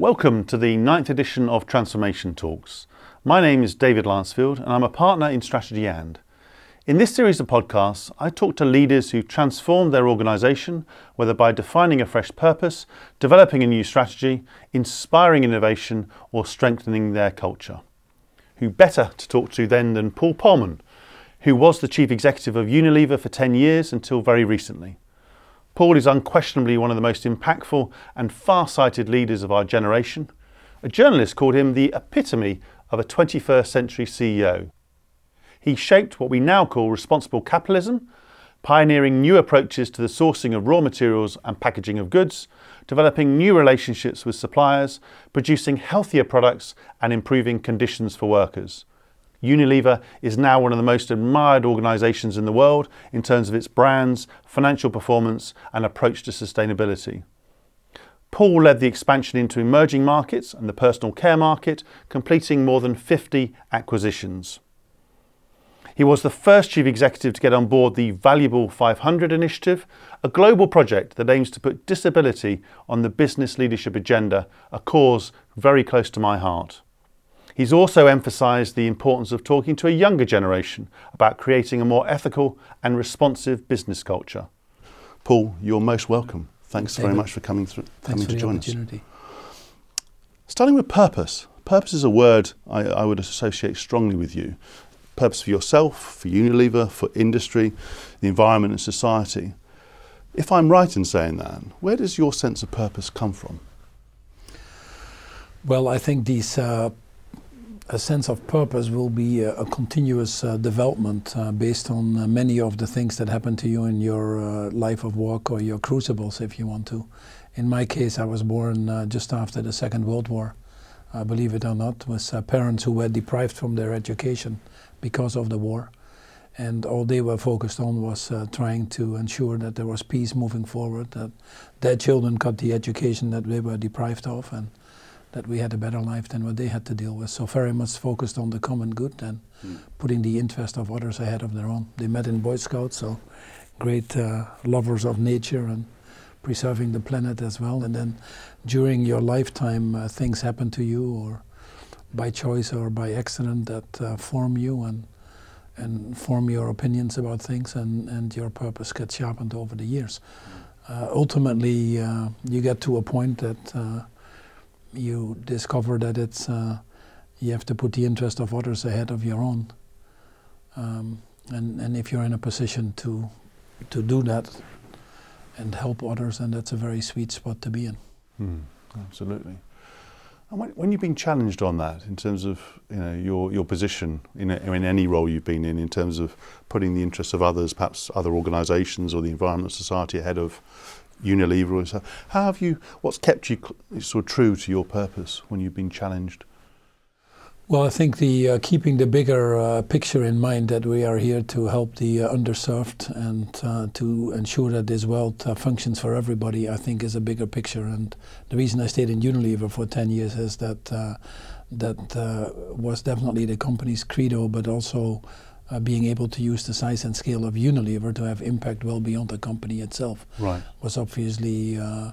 Welcome to the ninth edition of Transformation Talks. My name is David Lancefield and I'm a partner in Strategy&. In this series of podcasts, I talk to leaders who transformed their organisation, whether by defining a fresh purpose, developing a new strategy, inspiring innovation, or strengthening their culture. Who better to talk to then than Paul Polman, who was the chief executive of Unilever for 10 years until very recently. Paul is unquestionably one of the most impactful and far sighted leaders of our generation. A journalist called him the epitome of a 21st century CEO. He shaped what we now call responsible capitalism, pioneering new approaches to the sourcing of raw materials and packaging of goods, developing new relationships with suppliers, producing healthier products, and improving conditions for workers. Unilever is now one of the most admired organisations in the world in terms of its brands, financial performance, and approach to sustainability. Paul led the expansion into emerging markets and the personal care market, completing more than 50 acquisitions. He was the first chief executive to get on board the Valuable 500 initiative, a global project that aims to put disability on the business leadership agenda, a cause very close to my heart. He's also emphasised the importance of talking to a younger generation about creating a more ethical and responsive business culture. Paul, you're most welcome. Thanks David. very much for coming through, coming to join us. Starting with purpose. Purpose is a word I, I would associate strongly with you. Purpose for yourself, for Unilever, for industry, the environment, and society. If I'm right in saying that, where does your sense of purpose come from? Well, I think these uh, a sense of purpose will be a, a continuous uh, development uh, based on uh, many of the things that happen to you in your uh, life of work or your crucibles, if you want to. In my case, I was born uh, just after the Second World War, uh, believe it or not, with parents who were deprived from their education because of the war. And all they were focused on was trying to ensure that there was peace moving forward, that their children got the education that they were deprived of. and that we had a better life than what they had to deal with. So very much focused on the common good and mm. putting the interest of others ahead of their own. They met in Boy Scouts, so great uh, lovers of nature and preserving the planet as well. And then during your lifetime, uh, things happen to you, or by choice or by accident, that uh, form you and and form your opinions about things, and, and your purpose gets sharpened over the years. Hmm. Uh, ultimately, uh, you get to a point that uh, you discover that it's uh, you have to put the interest of others ahead of your own. Um, and and if you're in a position to to do that and help others, then that's a very sweet spot to be in. Mm, absolutely. And when, you've been challenged on that, in terms of you know your your position in a, in any role you've been in, in terms of putting the interests of others, perhaps other organisations or the environment, society ahead of Unilever or so. How have you? What's kept you sort of true to your purpose when you've been challenged? Well, I think the uh, keeping the bigger uh, picture in mind that we are here to help the uh, underserved and uh, to ensure that this world uh, functions for everybody, I think is a bigger picture. And the reason I stayed in Unilever for 10 years is that uh, that was definitely the company's credo, but also uh, being able to use the size and scale of Unilever to have impact well beyond the company itself right. was obviously uh,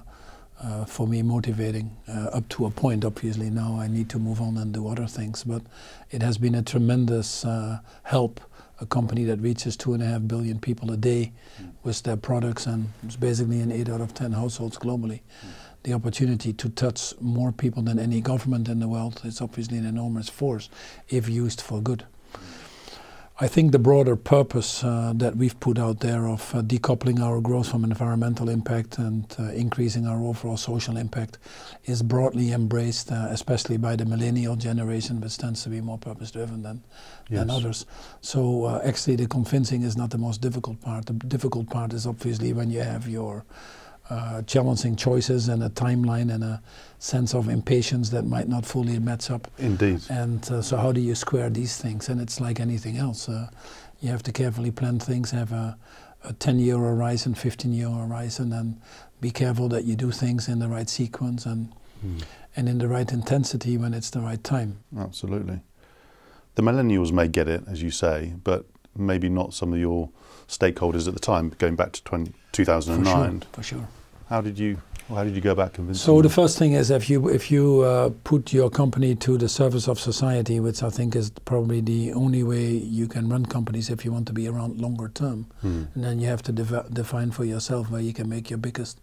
uh, for me motivating uh, up to a point. Obviously, now I need to move on and do other things, but it has been a tremendous uh, help. A company that reaches two and a half billion people a day mm. with their products, and it's basically in eight out of ten households globally. Mm. The opportunity to touch more people than any government in the world is obviously an enormous force if used for good. I think the broader purpose uh, that we've put out there of uh, decoupling our growth from environmental impact and uh, increasing our overall social impact is broadly embraced, uh, especially by the millennial generation, which tends to be more purpose driven than, yes. than others. So, uh, actually, the convincing is not the most difficult part. The difficult part is obviously when you have your uh, challenging choices and a timeline and a sense of impatience that might not fully match up. Indeed. And uh, so, how do you square these things? And it's like anything else. Uh, you have to carefully plan things, have a, a 10 year horizon, 15 year horizon, and be careful that you do things in the right sequence and, mm. and in the right intensity when it's the right time. Absolutely. The millennials may get it, as you say, but maybe not some of your stakeholders at the time, going back to 20, 2009. For sure. For sure. How did you how did you go about convincing? So them? the first thing is if you if you uh, put your company to the service of society, which I think is probably the only way you can run companies if you want to be around longer term, Hmm. and then you have to dev- define for yourself where you can make your biggest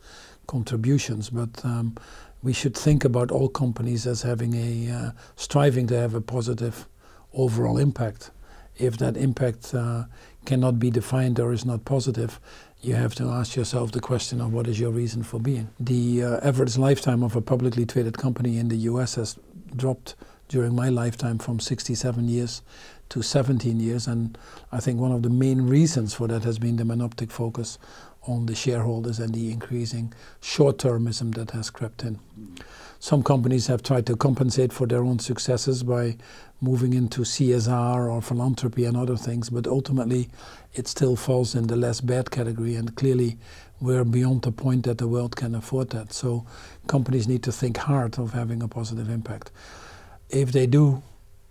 contributions. But um, we should think about all companies as having a uh, striving to have a positive overall impact. If that impact uh, cannot be defined or is not positive, you have to ask yourself the question of what is your reason for being. The uh, average lifetime of a publicly traded company in the US has dropped during my lifetime from 67 years to 17 years, and I think one of the main reasons for that has been the monoptic focus on the shareholders and the increasing short termism that has crept in. Some companies have tried to compensate for their own successes by moving into CSR or philanthropy and other things, but ultimately it still falls in the less bad category, and clearly we're beyond the point that the world can afford that. So companies need to think hard of having a positive impact. If they do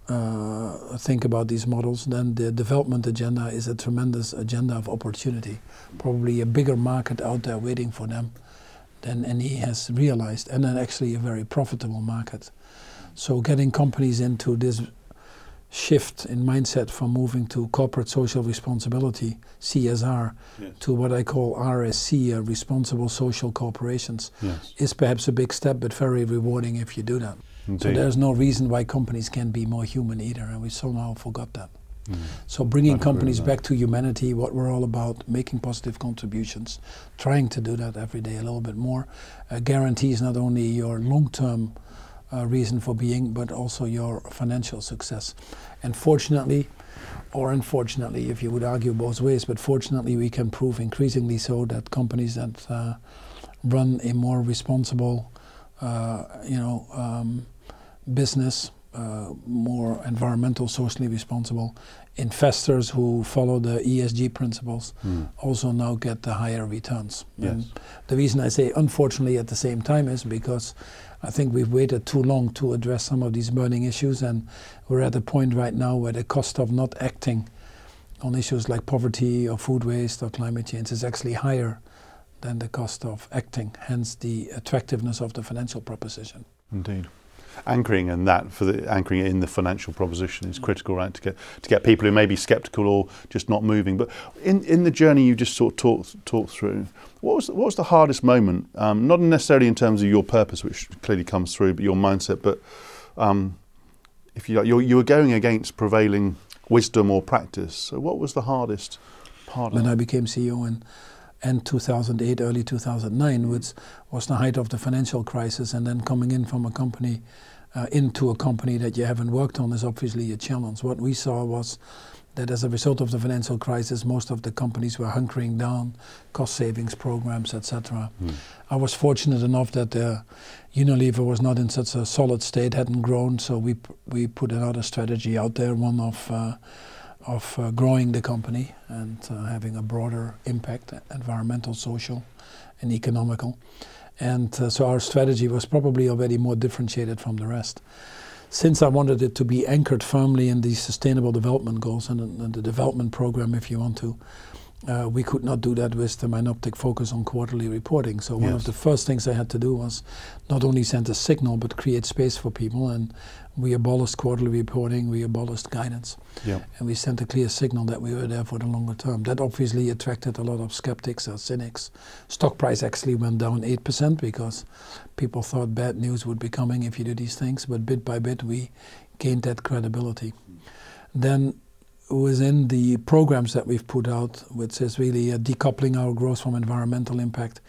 uh, think about these models, then the development agenda is a tremendous agenda of opportunity, probably a bigger market out there waiting for them than he has realized, and then actually a very profitable market. So getting companies into this shift in mindset from moving to corporate social responsibility (CSR) Yes. to what I call RSC, uh, responsible social corporations, Yes. is perhaps a big step, but very rewarding if you do that. So there's no reason why companies can't be more human either, and we somehow forgot that. Mm. So bringing companies back to humanity, what we're all about, making positive contributions, trying to do that every day a little bit more, uh, guarantees not only your long-term uh, reason for being, but also your financial success. And fortunately, or unfortunately, if you would argue both ways, but fortunately, we can prove increasingly so that companies that uh, run a more responsible, uh, you know, um, business, uh, more environmental, socially responsible, investors who follow the ESG principles Mm. also now get the higher returns. Yes. And the reason I say unfortunately at the same time is because I think we've waited too long to address some of these burning issues, and we're at a point right now where the cost of not acting on issues like poverty or food waste or climate change is actually higher than the cost of acting, hence the attractiveness of the financial proposition. Indeed. Anchoring and that for the anchoring it in the financial proposition is critical, right? To get to get people who may be sceptical or just not moving. But in, in the journey you just sort of talked talked through, what was what was the hardest moment? Um, not necessarily in terms of your purpose, which clearly comes through, but your mindset. But um, if you like, you're, you were going against prevailing wisdom or practice. So what was the hardest part when it? I became CEO in end 2008, early 2009, which was the height of the financial crisis, and then coming in from a company uh, into a company that you haven't worked on is obviously a challenge. What we saw was that as a result of the financial crisis, most of the companies were hunkering down, cost savings programs, etc. Mm. I was fortunate enough that uh, Unilever was not in such a solid state, hadn't grown, so we we put another strategy out there, one of uh, of uh, growing the company and uh, having a broader impact, environmental, social, and economical. And uh, so our strategy was probably already more differentiated from the rest. Since I wanted it to be anchored firmly in the Sustainable Development Goals and, and the development program, if you want to, uh, we could not do that with the Mynoptic focus on quarterly reporting. So one Yes. of the first things I had to do was not only send a signal but create space for people. And we abolished quarterly reporting, we abolished guidance, Yeah. and we sent a clear signal that we were there for the longer term. That obviously attracted a lot of skeptics or cynics. Stock price actually went down 8% because people thought bad news would be coming if you do these things, but bit by bit we gained that credibility. Then within the programs that we've put out, which is really uh, decoupling our growth from environmental impact,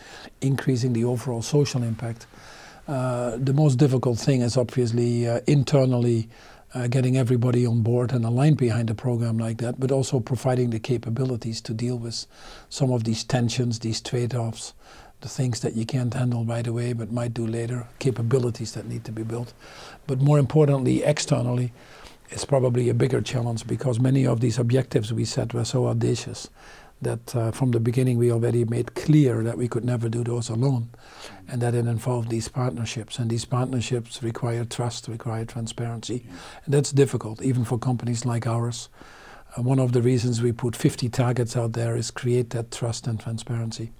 increasing the overall social impact. Uh, the most difficult thing is obviously uh, internally uh, getting everybody on board and aligned behind a program like that, but also providing the capabilities to deal with some of these tensions, these trade offs, the things that you can't handle right away but might do later, capabilities that need to be built. But more importantly, externally, it's probably a bigger challenge because many of these objectives we set were so audacious that uh, from the beginning we already made clear that we could never do those alone and that it involved these partnerships and these partnerships require trust require transparency. And that's difficult even for companies like ours Uh, one of the reasons we put 50 targets out there is create that trust and transparency.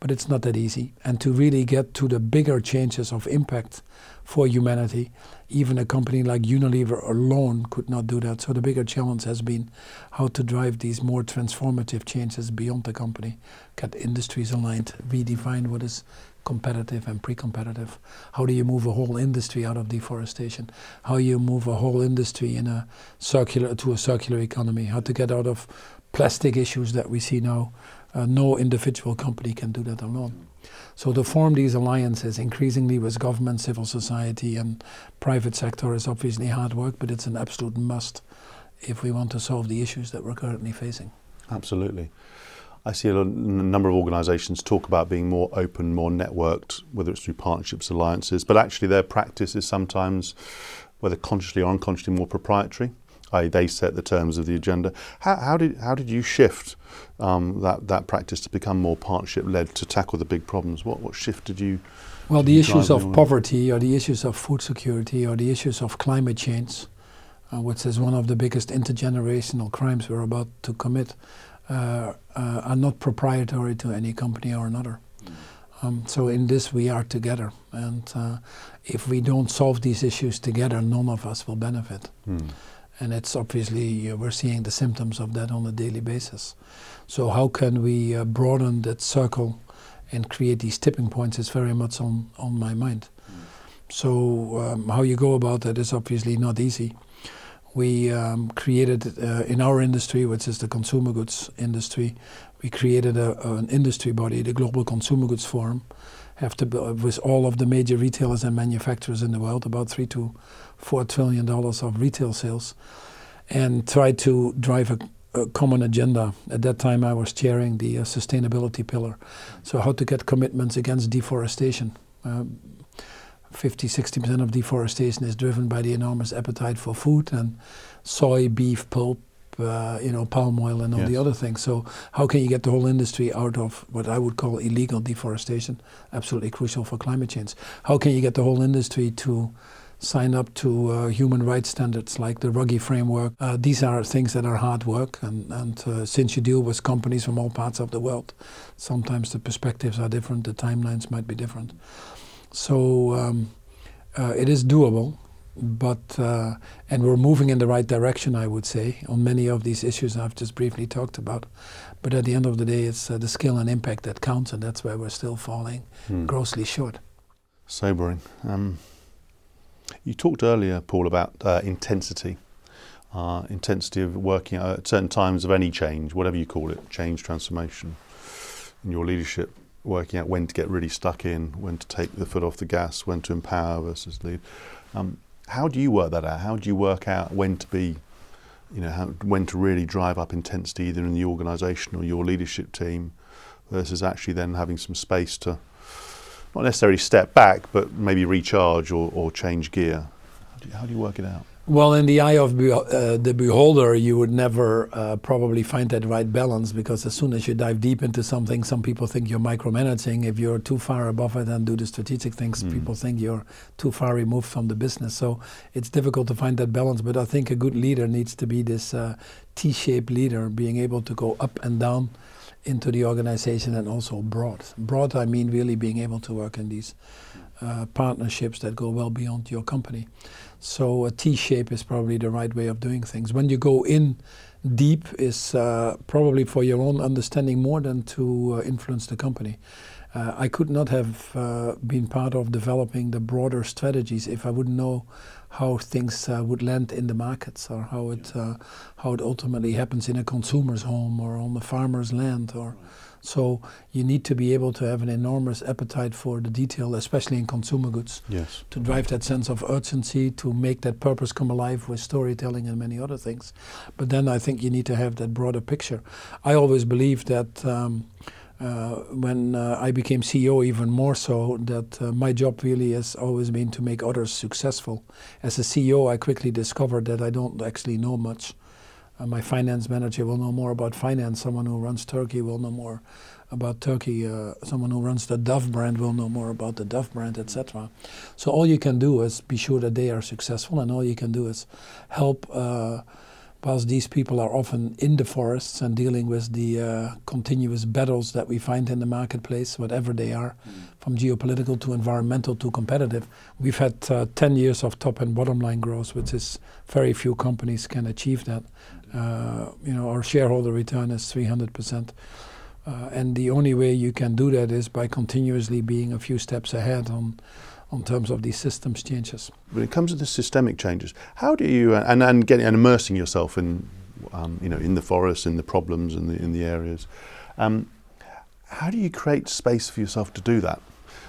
But it's not that easy. And to really get to the bigger changes of impact for humanity, even a company like Unilever alone could not do that. So the bigger challenge has been how to drive these more transformative changes beyond the company, get industries aligned, redefine what is competitive and pre-competitive. How do you move a whole industry out of deforestation? How do you move a whole industry in a circular to a circular economy? How to get out of plastic issues that we see now? Uh, no individual company can do that alone. So to form these alliances increasingly with government, civil society, and private sector is obviously hard work, but it's an absolute must if we want to solve the issues that we're currently facing. Absolutely. I see a, number of organisations talk about being more open, more networked, whether it's through partnerships, alliances, but actually their practice is sometimes, whether consciously or unconsciously, more proprietary. I, they set the terms of the agenda. How, how did how did you shift um, that that practice to become more partnership led to tackle the big problems? What what shifted you? Well, the issues of poverty, or the issues of food security, or the issues of climate change, uh, which is one of the biggest intergenerational crimes we're about to commit, are not proprietary to any company or another. Um, so in this we are together, and uh, if we don't solve these issues together, none of us will benefit. Mm and it's obviously uh, we're seeing the symptoms of that on a daily basis. So how can we uh, broaden that circle and create these tipping points is very much on on my mind. Mm. So um, how you go about that is obviously not easy. We um, created uh, in our industry, which is the consumer goods industry, we created a, an industry body, the Global Consumer Goods Forum, have to with all of the major retailers and manufacturers in the world, about three to four trillion dollars of retail sales, and try to drive a, a, common agenda. At that time, I was chairing the uh, sustainability pillar, so how to get commitments against deforestation. Um, 50 60% of deforestation is driven by the enormous appetite for food and soy, beef, pulp, uh, you know, palm oil and all yes. the other things. So how can you get the whole industry out of what I would call illegal deforestation? Absolutely crucial for climate change. How can you get the whole industry to sign up to uh, human rights standards like the Ruggie framework? Uh, these are things that are hard work, and, and uh, since you deal with companies from all parts of the world, sometimes the perspectives are different, the timelines might be different. So um, uh, it is doable but uh, and we're moving in the right direction, I would say, on many of these issues I've just briefly talked about. But at the end of the day, it's uh, the skill and impact that counts, and that's where we're still falling hmm. grossly short. Sobering. Um, you talked earlier, Paul, about uh, intensity. Uh, intensity of working at certain times of any change, whatever you call it, change, transformation, in your leadership, working out when to get really stuck in, when to take the foot off the gas, when to empower versus lead. Um, how do you work that out? How do you work out when to be, you know, how, when to really drive up intensity either in the organisation or your leadership team, versus actually then having some space to not necessarily step back, but maybe recharge or, or change gear? How do, you, how do you work it out? Well, in the eye of be- uh, the beholder, you would never uh, probably find that right balance because as soon as you dive deep into something, some people think you're micromanaging. If you're too far above it and do the strategic things, mm. people think you're too far removed from the business. So it's difficult to find that balance. But I think a good leader needs to be this uh, T shaped leader, being able to go up and down into the organization and also broad. Broad, I mean, really being able to work in these uh, partnerships that go well beyond your company. So a T shape is probably the right way of doing things. When you go in deep is uh, probably for your own understanding more than to uh, influence the company. Uh, I could not have uh, been part of developing the broader strategies if I wouldn't know how things uh, would land in the markets or how it uh, how it ultimately happens in a consumer's home or on the farmer's land or so you need to be able to have an enormous appetite for the detail, especially in consumer goods. Yes. To drive that sense of urgency, to make that purpose come alive with storytelling and many other things. But then I think you need to have that broader picture. I always believe that. Um, uh, when uh, I became CEO, even more so, that uh, my job really has always been to make others successful. As a CEO, I quickly discovered that I don't actually know much. Uh, my finance manager will know more about finance. Someone who runs Turkey will know more about Turkey. Uh, someone who runs the Dove brand will know more about the Dove brand, etc. So all you can do is be sure that they are successful, and all you can do is help uh, whilst these people are often in the forests and dealing with the uh, continuous battles that we find in the marketplace, whatever they are, mm. from geopolitical to environmental to competitive. We've had uh, 10 years of top and bottom line growth, which is very few companies can achieve that. Uh, you know, our shareholder return is 300%. Uh, and the only way you can do that is by continuously being a few steps ahead on on terms of these systems changes. When it comes to the systemic changes, how do you uh, and and getting and immersing yourself in um, you know in the forest, in the problems, in the in the areas, um, how do you create space for yourself to do that?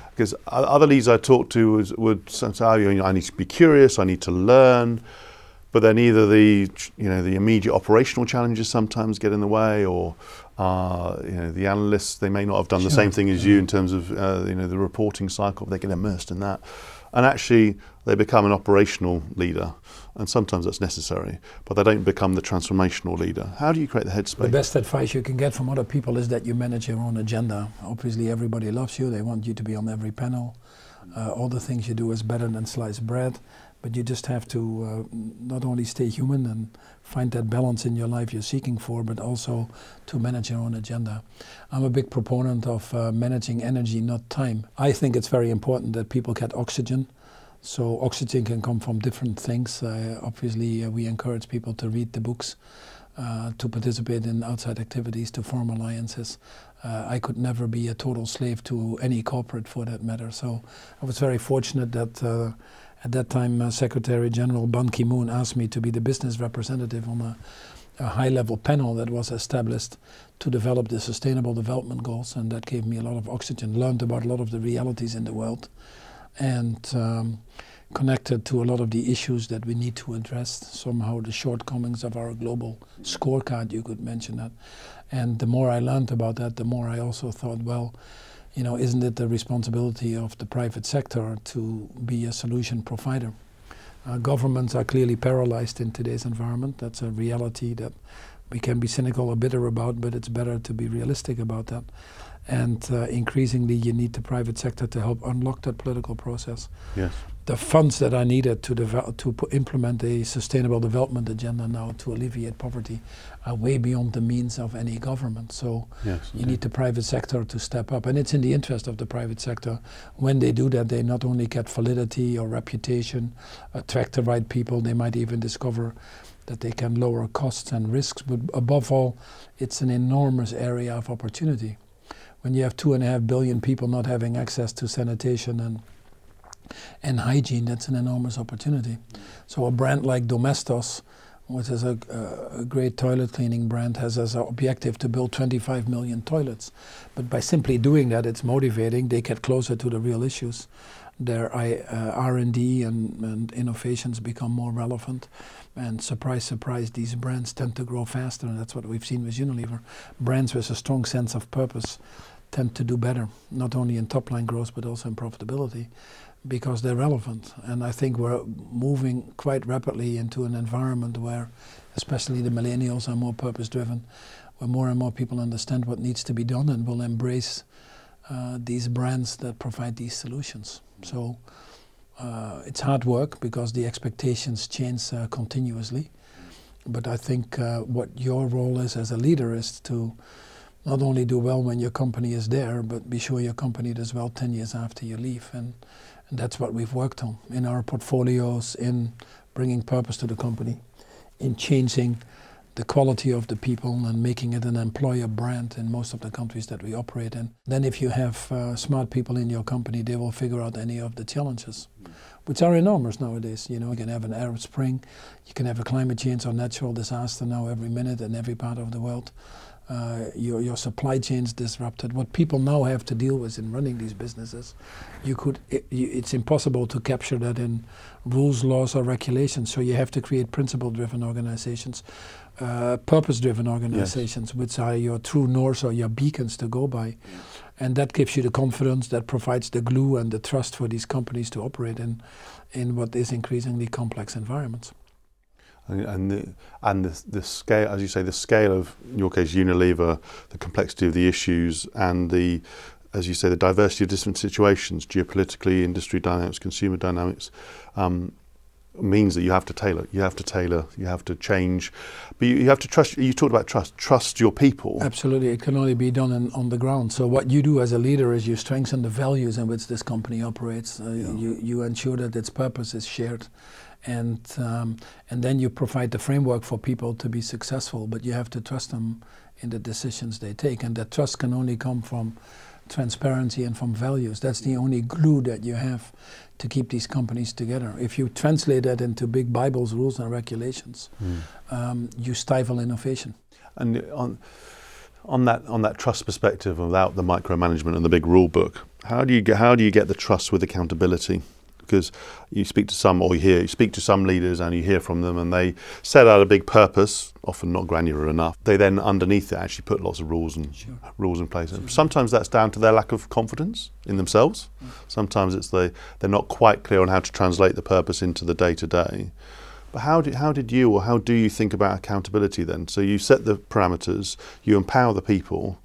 Because other leads I talked to was, would say, oh, you know, I need to be curious, I need to learn, but then either the you know the immediate operational challenges sometimes get in the way, or uh, you know, the analysts, they may not have done sure. the same thing as you in terms of uh, you know, the reporting cycle. They get immersed in that. And actually, they become an operational leader. And sometimes that's necessary, but they don't become the transformational leader. How do you create the headspace? The best advice you can get from other people is that you manage your own agenda. Obviously, everybody loves you, they want you to be on every panel. Uh, all the things you do is better than sliced bread. But you just have to uh, not only stay human and find that balance in your life you're seeking for, but also to manage your own agenda. I'm a big proponent of uh, managing energy, not time. I think it's very important that people get oxygen. So oxygen can come from different things. Uh, obviously, uh, we encourage people to read the books. Uh, to participate in outside activities, to form alliances. Uh, I could never be a total slave to any corporate for that matter. So I was very fortunate that uh, at that time, uh, Secretary General Ban Ki moon asked me to be the business representative on a, a high level panel that was established to develop the Sustainable Development Goals. And that gave me a lot of oxygen, learned about a lot of the realities in the world, and um, connected to a lot of the issues that we need to address. Somehow, the shortcomings of our global scorecard, you could mention that. And the more I learned about that, the more I also thought, well, you know, isn't it the responsibility of the private sector to be a solution provider? Uh, governments are clearly paralyzed in today's environment. That's a reality that we can be cynical or bitter about, but it's better to be realistic about that. And uh, increasingly, you need the private sector to help unlock that political process. Yes the funds that are needed to develop, to implement a sustainable development agenda now to alleviate poverty are way beyond the means of any government. So yes, you need the private sector to step up, and it's in the interest of the private sector. When they do that, they not only get validity or reputation, attract the right people. They might even discover that they can lower costs and risks. But above all, it's an enormous area of opportunity. When you have two and a half billion people not having access to sanitation and and hygiene, that's an enormous opportunity. So a brand like Domestos, which is a, a, great toilet cleaning brand, has as an objective to build 25 million toilets. But by simply doing that, it's motivating. They get closer to the real issues. Their uh, R&D and, and innovations become more relevant. And surprise, surprise, these brands tend to grow faster, and that's what we've seen with Unilever. Brands with a strong sense of purpose tend to do better, not only in top line growth but also in profitability because they're relevant. And I think we're moving quite rapidly into an environment where, especially the millennials, are more purpose driven, where more and more people understand what needs to be done and will embrace uh, these brands that provide these solutions. So uh, it's hard work because the expectations change uh, continuously. But I think uh, what your role is as a leader is to not only do well when your company is there, but be sure your company does well 10 years after you leave. And and that's what we've worked on in our portfolios, in bringing purpose to the company, in changing the quality of the people and making it an employer brand in most of the countries that we operate in. Then, if you have uh, smart people in your company, they will figure out any of the challenges, which are enormous nowadays. You know, you can have an Arab Spring, you can have a climate change or natural disaster now every minute in every part of the world uh, your, your supply chains disrupted. What people now have to deal with in running these businesses, you could it, it's impossible to capture that in rules, laws, or regulations. So you have to create principle-driven organizations, uh, purpose-driven organizations, yes. which are your true north or your beacons to go by, and that gives you the confidence that provides the glue and the trust for these companies to operate in in what is increasingly complex environments and the, and the, the scale, as you say, the scale of in your case Unilever, the complexity of the issues, and the, as you say, the diversity of different situations, geopolitically, industry dynamics, consumer dynamics. Um, means that you have to tailor. You have to tailor. You have to change. But you, you have to trust. You talked about trust. Trust your people. Absolutely, it can only be done in, on the ground. So what you do as a leader is you strengthen the values in which this company operates. Uh, yeah. You you ensure that its purpose is shared, and um, and then you provide the framework for people to be successful. But you have to trust them in the decisions they take, and that trust can only come from transparency and from values. That's the only glue that you have to keep these companies together. If you translate that into big Bibles, rules, and regulations, mm. um, you stifle innovation. And on on that on that trust perspective, without the micromanagement and the big rule book, how do you get how do you get the trust with accountability? Because you speak to some or you hear you speak to some leaders and you hear from them and they set out a big purpose often not granular enough they then underneath it actually put lots of rules and sure. rules in place and sometimes that's down to their lack of confidence in themselves mm. sometimes it's they they're not quite clear on how to translate the purpose into the day to day but how did, how did you or how do you think about accountability then? So you set the parameters, you empower the people,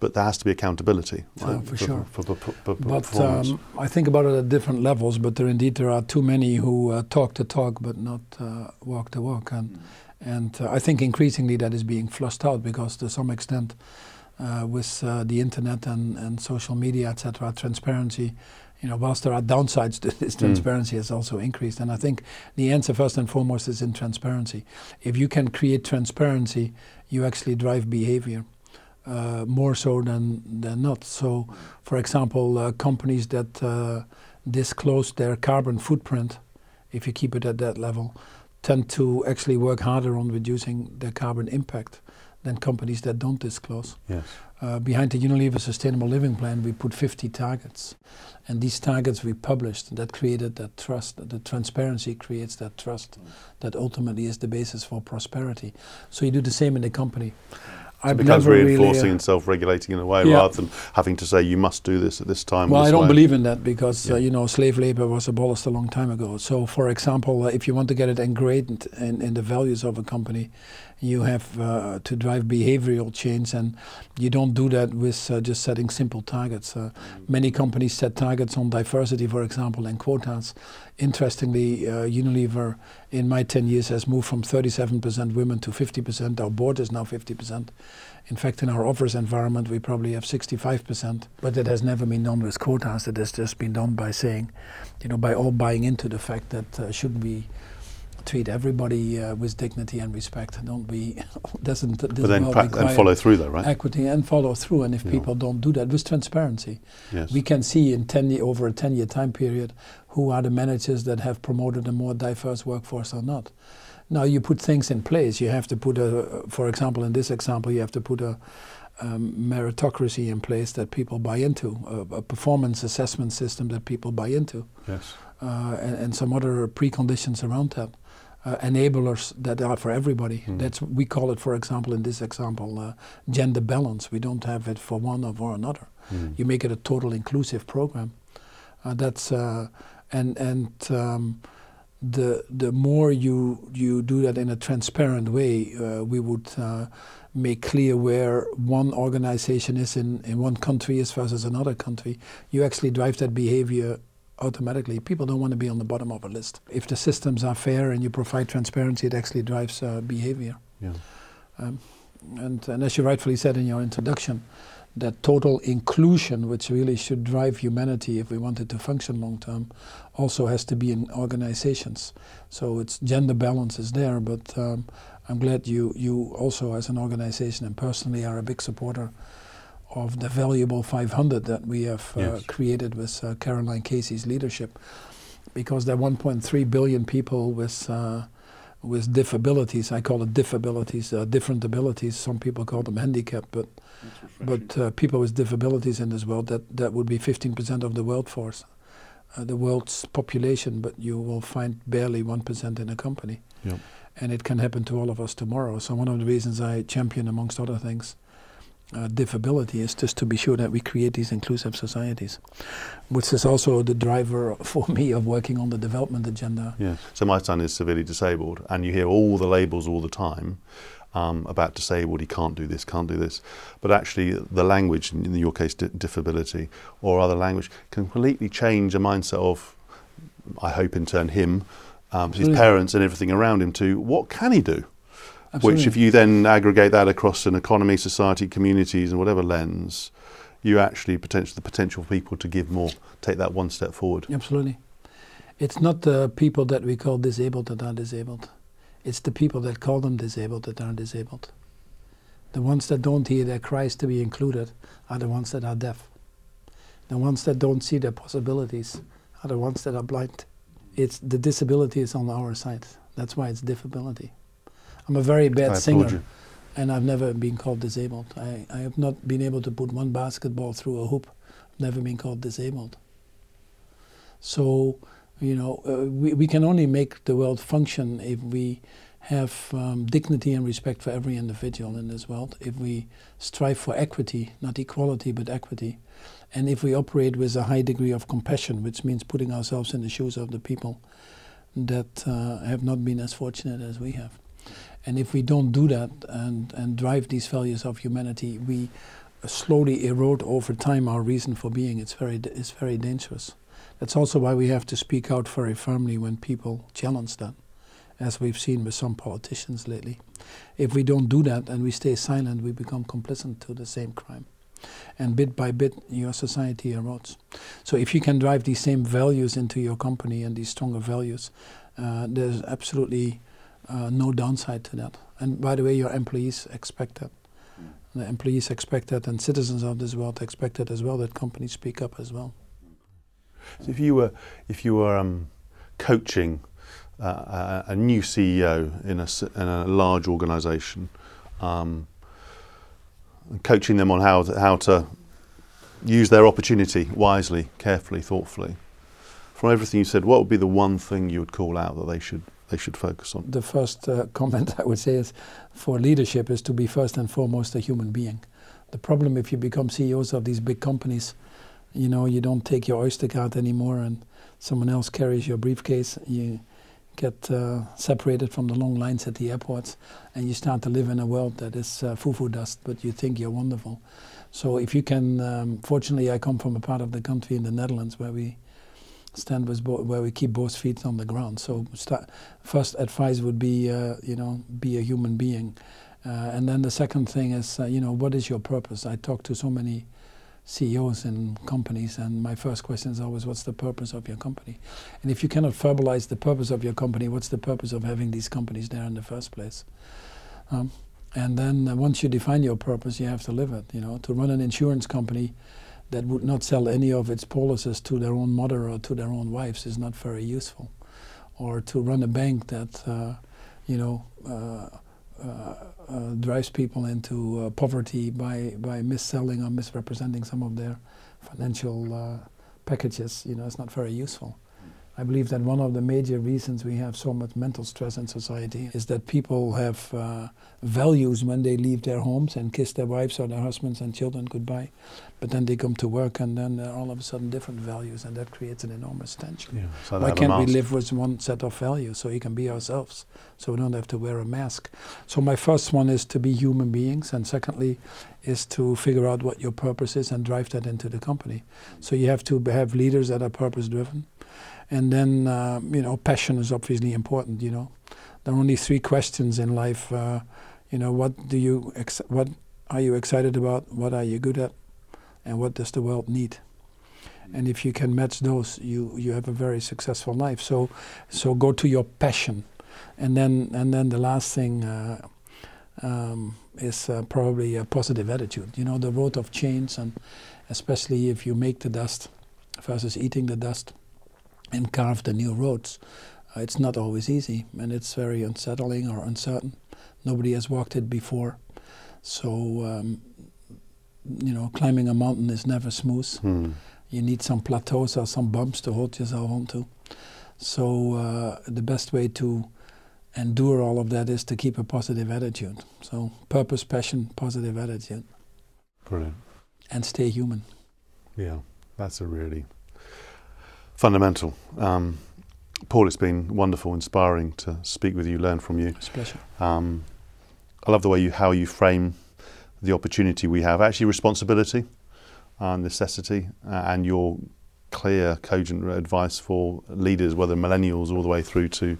but there has to be accountability. Right? Oh, for, for, sure. For, for, but um, I think about it at different levels. But there indeed there are too many who uh, talk the talk but not uh, walk the walk, and mm. and uh, I think increasingly that is being flushed out because to some extent. Uh, with uh, the internet and, and social media, etc., transparency, you know, whilst there are downsides to this, mm. transparency mm. has also increased. And I think the answer, first and foremost, is in transparency. If you can create transparency, you actually drive behavior uh, more so than, than not. So, for example, uh, companies that uh, disclose their carbon footprint, if you keep it at that level, tend to actually work harder on reducing their carbon impact than companies that don't disclose. Yes. Uh, behind the Unilever Sustainable Living Plan, we put 50 targets. And these targets we published, that created that trust. The transparency creates that trust that ultimately is the basis for prosperity. So you do the same in the company. It becomes reinforcing really, uh, and self-regulating in a way, yeah. rather than having to say you must do this at this time. Well, I don't way. believe in that because uh, yeah. uh, you know slave labor was abolished a long time ago. So, for example, uh, if you want to get it ingrained in, in the values of a company, you have uh, to drive behavioral change, and you don't do that with uh, just setting simple targets. Uh, mm. Many companies set targets on diversity, for example, and quotas. Interestingly, uh, Unilever, in my 10 years, has moved from 37% women to 50%. Our board is now 50%. In fact, in our office environment, we probably have 65%, but it has never been done with quotas. It has just been done by saying, you know, by all buying into the fact that uh, should we treat everybody uh, with dignity and respect. Don't be doesn't doesn't but then and follow through though, right? Equity and follow through. And if yeah. people don't do that with transparency, yes. we can see in ten year, over a ten year time period who are the managers that have promoted a more diverse workforce or not. Now you put things in place. You have to put a, for example, in this example, you have to put a um, meritocracy in place that people buy into, a, a, performance assessment system that people buy into, yes, uh, and, and, some other preconditions around that uh, enablers that are for everybody. Mm. That's we call it, for example, in this example, uh, gender balance. We don't have it for one or another. Mm. You make it a total inclusive program. Uh, that's uh, and and um, the the more you you do that in a transparent way, uh, we would uh, make clear where one organization is in, in one country as versus another country. You actually drive that behavior automatically. People don't want to be on the bottom of a list. If the systems are fair and you provide transparency, it actually drives uh, behavior. Yeah. Um, and, and as you rightfully said in your introduction, that total inclusion, which really should drive humanity if we want it to function long term, also has to be in organizations. So it's gender balance is there, but um, I'm glad you you also as an organization and personally are a big supporter of the valuable 500 that we have uh, yes. created with uh, Caroline Casey's leadership, because there are 1.3 billion people with uh, with disabilities. I call it disabilities, uh, different abilities. Some people call them handicap, but but uh, people with disabilities in this world that that would be 15% of the workforce, uh, the world's population. But you will find barely one percent in a company, yep. and it can happen to all of us tomorrow. So one of the reasons I champion, amongst other things uh, disability is just to be sure that we create these inclusive societies, which is also the driver for me of working on the development agenda. Yeah. So my son is severely disabled, and you hear all the labels all the time. Um, about disabled, he can't do this, can't do this. But actually, the language, in your case, disability, or other language, can completely change a mindset of, I hope in turn, him um, his parents and everything around him, to what can he do? Absolutely. Which, if you then aggregate that across an economy, society, communities, and whatever lens, you actually potential the potential for people to give more, take that one step forward. Absolutely. It's not the people that we call disabled that are disabled. It's the people that call them disabled that are disabled. The ones that don't hear their cries to be included are the ones that are deaf. The ones that don't see their possibilities are the ones that are blind. It's the disability is on our side. That's why it's disability. I'm a very bad I singer and I've never been called disabled. I, I have not been able to put one basketball through a hoop. Never been called disabled. So, you know, uh, we, we can only make the world function if we have um, dignity and respect for every individual in this world, if we strive for equity, not equality, but equity, and if we operate with a high degree of compassion, which means putting ourselves in the shoes of the people that uh, have not been as fortunate as we have. And if we don't do that and, and drive these values of humanity, we slowly erode over time our reason for being. It's very, it's very dangerous. That's also why we have to speak out very firmly when people challenge that, as we've seen with some politicians lately. If we don't do that and we stay silent, we become complicit to the same crime. And bit by bit, your society erodes. So if you can drive these same values into your company and these stronger values, uh, there's absolutely uh, no downside to that. And by the way, your employees expect that. The employees expect that, and citizens of this world expect that as well. That companies speak up as well. So if you were, if you were um, coaching uh, a, a new CEO in a, in a large organisation, um, and coaching them on how to, how to use their opportunity wisely, carefully, thoughtfully. From everything you said, what would be the one thing you would call out that they should they should focus on? The first uh, comment I would say is for leadership is to be first and foremost a human being. The problem if you become CEOs of these big companies, you know, you don't take your Oyster card anymore and someone else carries your briefcase. You get uh, separated from the long lines at the airports and you start to live in a world that is uh, foo-foo dust, but you think you're wonderful. So if you can, um, fortunately I come from a part of the country in the Netherlands where we stand with bo- where we keep both feet on the ground. So start, first advice would be, uh, you know, be a human being. Uh, and then the second thing is, uh, you know, what is your purpose? I talk to so many CEOs in companies, and my first question is always, what's the purpose of your company? And if you cannot verbalize the purpose of your company, what's the purpose of having these companies there in the first place? Um, and then uh, once you define your purpose, you have to live it. You know, to run an insurance company that would not sell any of its policies to their own mother or to their own wives is not very useful. Or to run a bank that, uh, you know, uh, uh, uh, drives people into uh, poverty by, by misselling or misrepresenting some of their financial uh, packages, you know, it's not very useful. I believe that one of the major reasons we have so much mental stress in society is that people have uh, values when they leave their homes and kiss their wives or their husbands and children goodbye. But then they come to work and then there are all of a sudden different values and that creates an enormous tension. Yeah. So Why can't we live with one set of values so we can be ourselves, so we don't have to wear a mask? So my first one is to be human beings, and secondly is to figure out what your purpose is and drive that into the company. So you have to have leaders that are purpose driven, and then uh, you know passion is obviously important. You know, there are only three questions in life. Uh, you know, what do you what are you excited about? What are you good at? And what does the world need? and if you can match those you you have a very successful life so so go to your passion and then and then the last thing uh, um, is uh, probably a positive attitude you know the road of change and especially if you make the dust versus eating the dust and carve the new roads uh, it's not always easy and it's very unsettling or uncertain nobody has walked it before so um, you know climbing a mountain is never smooth Hmm. you need some plateaus or some bumps to hold yourself onto. So uh, the best way to endure all of that is to keep a positive attitude. So purpose, passion, positive attitude, Brilliant. and stay human. Yeah, that's a really fundamental. Um, Paul, it's been wonderful, inspiring to speak with you, learn from you. It's a pleasure. Um, I love the way you how you frame the opportunity we have, actually responsibility, uh, necessity, uh, and your clear, cogent advice for leaders, whether millennials all the way through to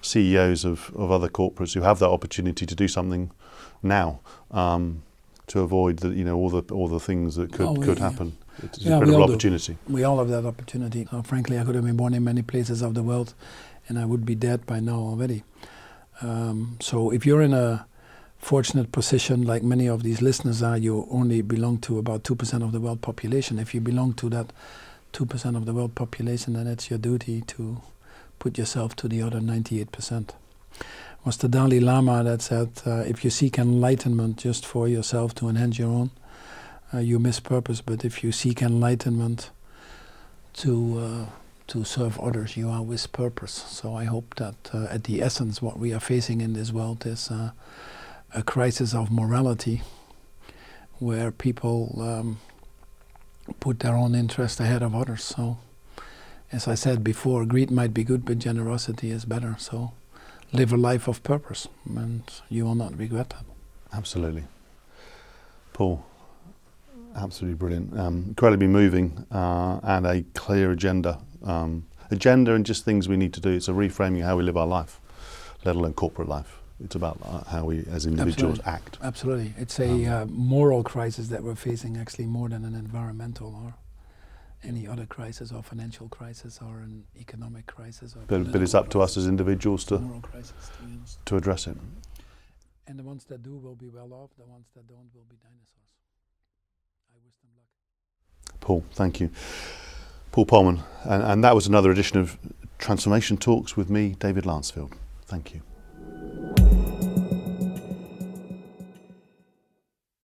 CEOs of, of other corporates who have that opportunity to do something now um, to avoid the, you know all the all the things that could Oh, could happen. It's an Yeah, we incredible do. opportunity. We all have that opportunity. Uh, frankly, I could have been born in many places of the world, and I would be dead by now already. Um, so if you're in a fortunate position, like many of these listeners are, you only belong to about two percent of the world population. If you belong to that two percent of the world population, then it's your duty to put yourself to the other ninety-eight percent. Was the Dalai Lama that said, uh, if you seek enlightenment just for yourself to enhance your own, uh, you miss purpose. But if you seek enlightenment to uh, to serve others, you are with purpose. So I hope that uh, at the essence, what we are facing in this world is uh, a crisis of morality, where people um, put their own interest ahead of others. So, as I said before, greed might be good, but generosity is better. So, live a life of purpose, and you will not regret that. Absolutely. Paul, absolutely brilliant. Um, incredibly moving uh, and a clear agenda. Um, agenda and just things we need to do. It's a reframing of how we live our life, let alone corporate life. It's about uh, how we as individuals Absolutely. act. Absolutely. It's a uh, moral crisis that we're facing, actually, more than an environmental or any other crisis, or financial crisis, or an economic crisis. Or But, but it's up to us as individuals to, crisis, to to address it. And the ones that do will be well off, the ones that don't will be dinosaurs. Paul, thank you. Paul Polman, And, and that was another edition of Transformation Talks with me, David Lancefield. Thank you.